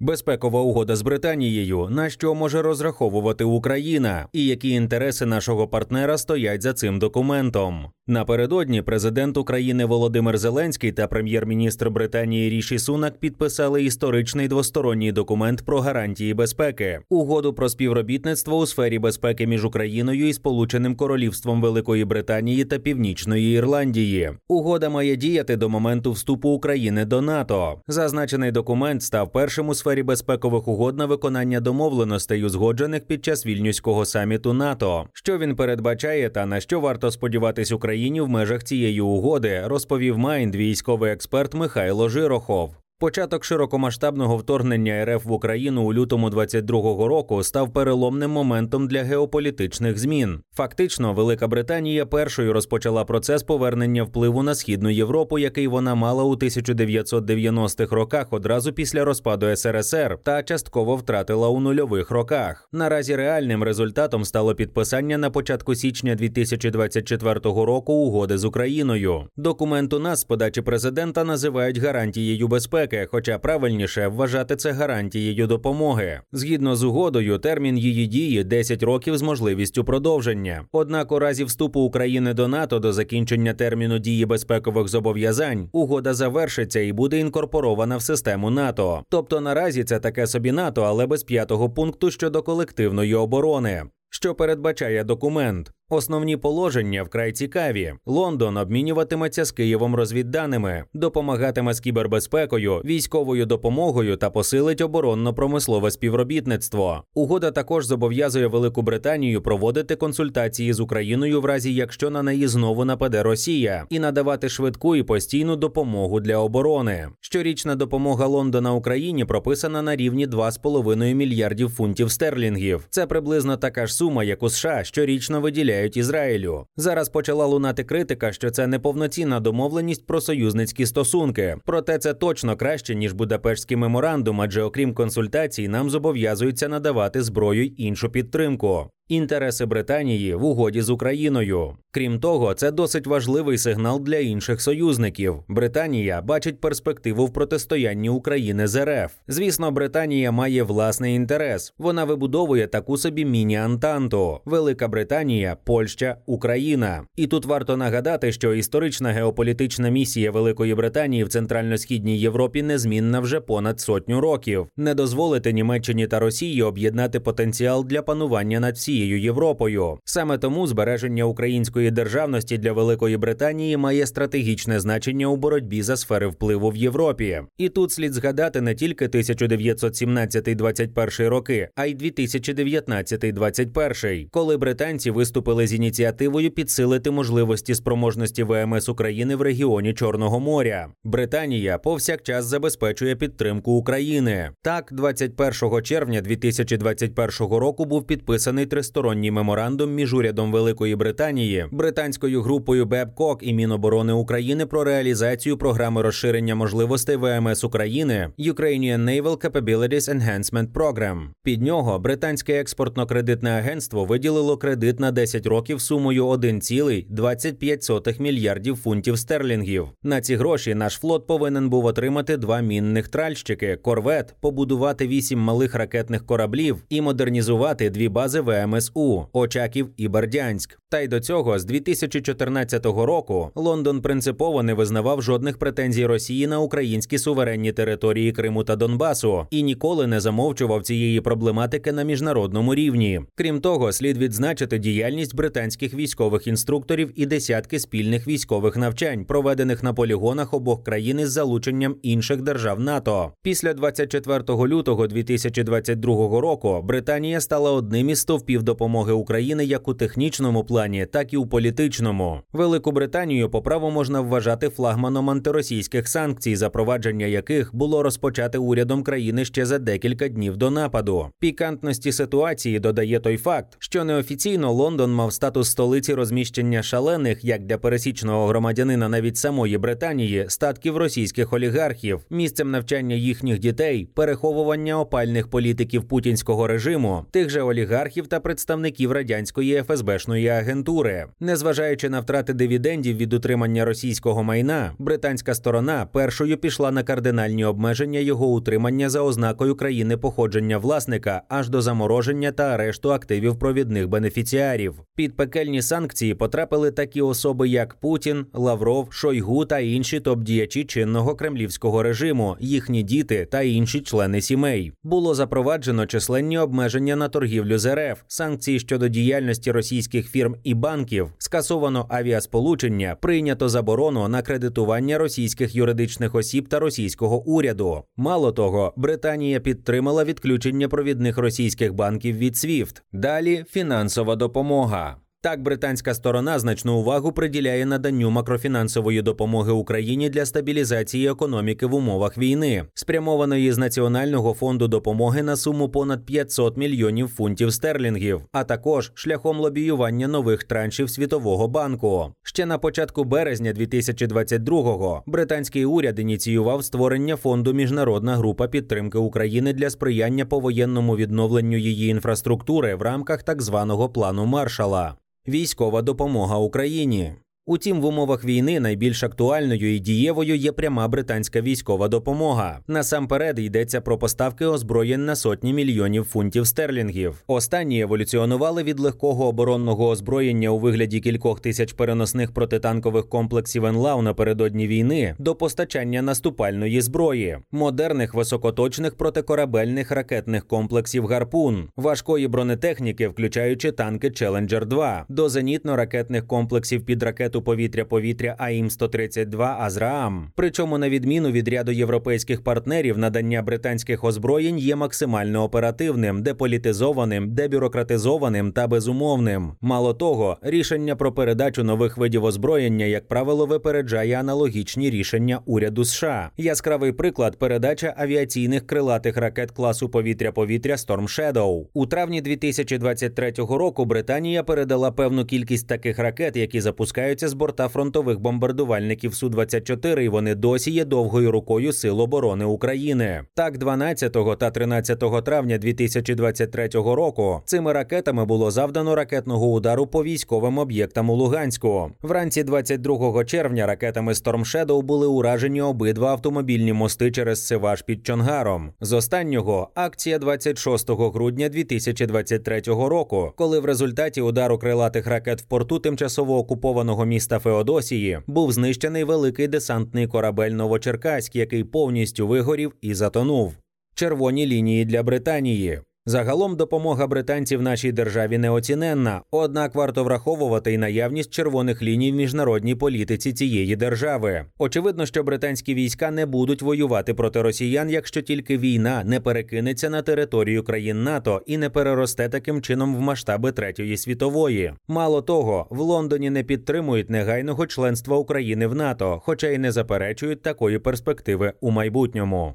Безпекова угода з Британією, на що може розраховувати Україна, і які інтереси нашого партнера стоять за цим документом. Напередодні президент України Володимир Зеленський та прем'єр-міністр Британії Ріші Сунак підписали історичний двосторонній документ про гарантії безпеки, угоду про співробітництво у сфері безпеки між Україною і Сполученим Королівством Великої Британії та Північної Ірландії. Угода має діяти до моменту вступу України до НАТО. Зазначений документ став першим у сфері безпекових угод на виконання домовленостей, узгоджених під час вільнюського саміту НАТО. Що він передбачає, та на що варто сподіватись Україні в межах цієї угоди, розповів Майнд військовий експерт Михайло Жирохов. Початок широкомасштабного вторгнення РФ в Україну у лютому 22-го року став переломним моментом для геополітичних змін. Фактично, Велика Британія першою розпочала процес повернення впливу на східну Європу, який вона мала у 1990-х роках одразу після розпаду СРСР, та частково втратила у нульових роках. Наразі реальним результатом стало підписання на початку січня 2024 року угоди з Україною. Документ у нас з подачі президента називають гарантією безпеки, хоча правильніше вважати це гарантією допомоги. Згідно з угодою, термін її дії 10 років з можливістю продовження. Однак, у разі вступу України до НАТО до закінчення терміну дії безпекових зобов'язань, угода завершиться і буде інкорпорована в систему НАТО. Тобто наразі це таке собі НАТО, але без п'ятого пункту щодо колективної оборони. Що передбачає документ? Основні положення вкрай цікаві. Лондон обмінюватиметься з Києвом розвідданими, допомагатиме з кібербезпекою, військовою допомогою та посилить оборонно-промислове співробітництво. Угода також зобов'язує Велику Британію проводити консультації з Україною в разі, якщо на неї знову нападе Росія, і надавати швидку і постійну допомогу для оборони. Щорічна допомога Лондона Україні прописана на рівні 2,5 мільярдів фунтів стерлінгів. Це приблизно така ж сума, як у США щорічно виділяє довіряють Ізраїлю. Зараз почала лунати критика, що це неповноцінна домовленість про союзницькі стосунки. Проте це точно краще ніж Будапештський меморандум, адже окрім консультацій, нам зобов'язуються надавати зброю й іншу підтримку інтереси Британії в угоді з Україною. Крім того, це досить важливий сигнал для інших союзників. Британія бачить перспективу в протистоянні України з РФ. Звісно, Британія має власний інтерес. Вона вибудовує таку собі міні-антанту: Велика Британія, Польща, Україна. І тут варто нагадати, що історична геополітична місія Великої Британії в центрально-східній Європі незмінна вже понад сотню років. Не дозволити Німеччині та Росії об'єднати потенціал для панування над всією всією Європою. Саме тому збереження української державності для Великої Британії має стратегічне значення у боротьбі за сфери впливу в Європі. І тут слід згадати не тільки 1917-21 роки, а й 2019-21, коли британці виступили з ініціативою підсилити можливості спроможності ВМС України в регіоні Чорного моря. Британія повсякчас забезпечує підтримку України. Так, 21 червня 2021 року був підписаний тристоронній меморандум між урядом Великої Британії, британською групою Бебкок і Міноборони України про реалізацію програми розширення можливостей ВМС України Ukrainian Naval Capabilities Enhancement Program. Під нього британське експортно-кредитне агентство виділило кредит на 10 років сумою 1,25 мільярдів фунтів стерлінгів. На ці гроші наш флот повинен був отримати два мінних тральщики, корвет, побудувати вісім малих ракетних кораблів і модернізувати дві бази ВМС. МСУ, Очаків і Бердянськ. Та й до цього з 2014 року Лондон принципово не визнавав жодних претензій Росії на українські суверенні території Криму та Донбасу і ніколи не замовчував цієї проблематики на міжнародному рівні. Крім того, слід відзначити діяльність британських військових інструкторів і десятки спільних військових навчань, проведених на полігонах обох країн із залученням інших держав НАТО. Після 24 лютого 2022 року Британія стала одним із стовпів допомоги України як у технічному плані, так і у політичному. Велику Британію по праву можна вважати флагманом антиросійських санкцій, запровадження яких було розпочати урядом країни ще за декілька днів до нападу. Пікантності ситуації додає той факт, що неофіційно Лондон мав статус столиці розміщення шалених, як для пересічного громадянина навіть самої Британії, статків російських олігархів, місцем навчання їхніх дітей, переховування опальних політиків путінського режиму, тих же олігархів та представників радянської ФСБшної агенції агентури. Незважаючи на втрати дивідендів від утримання російського майна, британська сторона першою пішла на кардинальні обмеження його утримання за ознакою країни походження власника аж до замороження та арешту активів провідних бенефіціарів. Під пекельні санкції потрапили такі особи, як Путін, Лавров, Шойгу та інші топ-діячі чинного кремлівського режиму, їхні діти та інші члени сімей. Було запроваджено численні обмеження на торгівлю з РФ, санкції щодо діяльності російських фірм і банків, скасовано авіасполучення, прийнято заборону на кредитування російських юридичних осіб та російського уряду. Мало того, Британія підтримала відключення провідних російських банків від SWIFT. Далі фінансова допомога. Так, британська сторона значну увагу приділяє наданню макрофінансової допомоги Україні для стабілізації економіки в умовах війни, спрямованої з Національного фонду допомоги на суму понад 500 мільйонів фунтів стерлінгів, а також шляхом лобіювання нових траншів Світового банку. Ще на початку березня 2022-го британський уряд ініціював створення фонду Міжнародна група підтримки України для сприяння повоєнному відновленню її інфраструктури в рамках так званого плану Маршала військова допомога Україні. Утім, в умовах війни найбільш актуальною і дієвою є пряма британська військова допомога. Насамперед йдеться про поставки озброєнь на сотні мільйонів фунтів стерлінгів. Останні еволюціонували від легкого оборонного озброєння у вигляді кількох тисяч переносних протитанкових комплексів NLAW напередодні війни до постачання наступальної зброї, модерних високоточних протикорабельних ракетних комплексів гарпун, важкої бронетехніки, включаючи танки Challenger 2 до зенітно-ракетних комплексів під ракету ракету повітря-повітря AIM-132 ASRAAM. Причому, на відміну від ряду європейських партнерів, надання британських озброєнь є максимально оперативним, деполітизованим, дебюрократизованим та безумовним. Мало того, рішення про передачу нових видів озброєння, як правило, випереджає аналогічні рішення уряду США. Яскравий приклад передача авіаційних крилатих ракет класу повітря-повітря Storm Shadow. У травні 2023 року Британія передала певну кількість таких ракет, які запускаються з борта фронтових бомбардувальників су 24 і вони досі є довгою рукою Сил оборони України. Так, 12 та 13 травня 2023 року цими ракетами було завдано ракетного удару по військовим об'єктам у Луганську. Вранці 22 червня ракетами Storm Shadow були уражені обидва автомобільні мости через Сиваш під Чонгаром. З останнього акція 26 грудня 2023 року, коли в результаті удару крилатих ракет в порту тимчасово окупованого міста Феодосії був знищений великий десантний корабель Новочеркаськ, який повністю вигорів і затонув. Червоні лінії для Британії. Загалом допомога британців нашій державі неоціненна, однак варто враховувати й наявність червоних ліній в міжнародній політиці цієї держави. Очевидно, що британські війська не будуть воювати проти росіян, якщо тільки війна не перекинеться на територію країн НАТО і не переросте таким чином в масштаби третьої світової. Мало того, в Лондоні не підтримують негайного членства України в НАТО, хоча й не заперечують такої перспективи у майбутньому.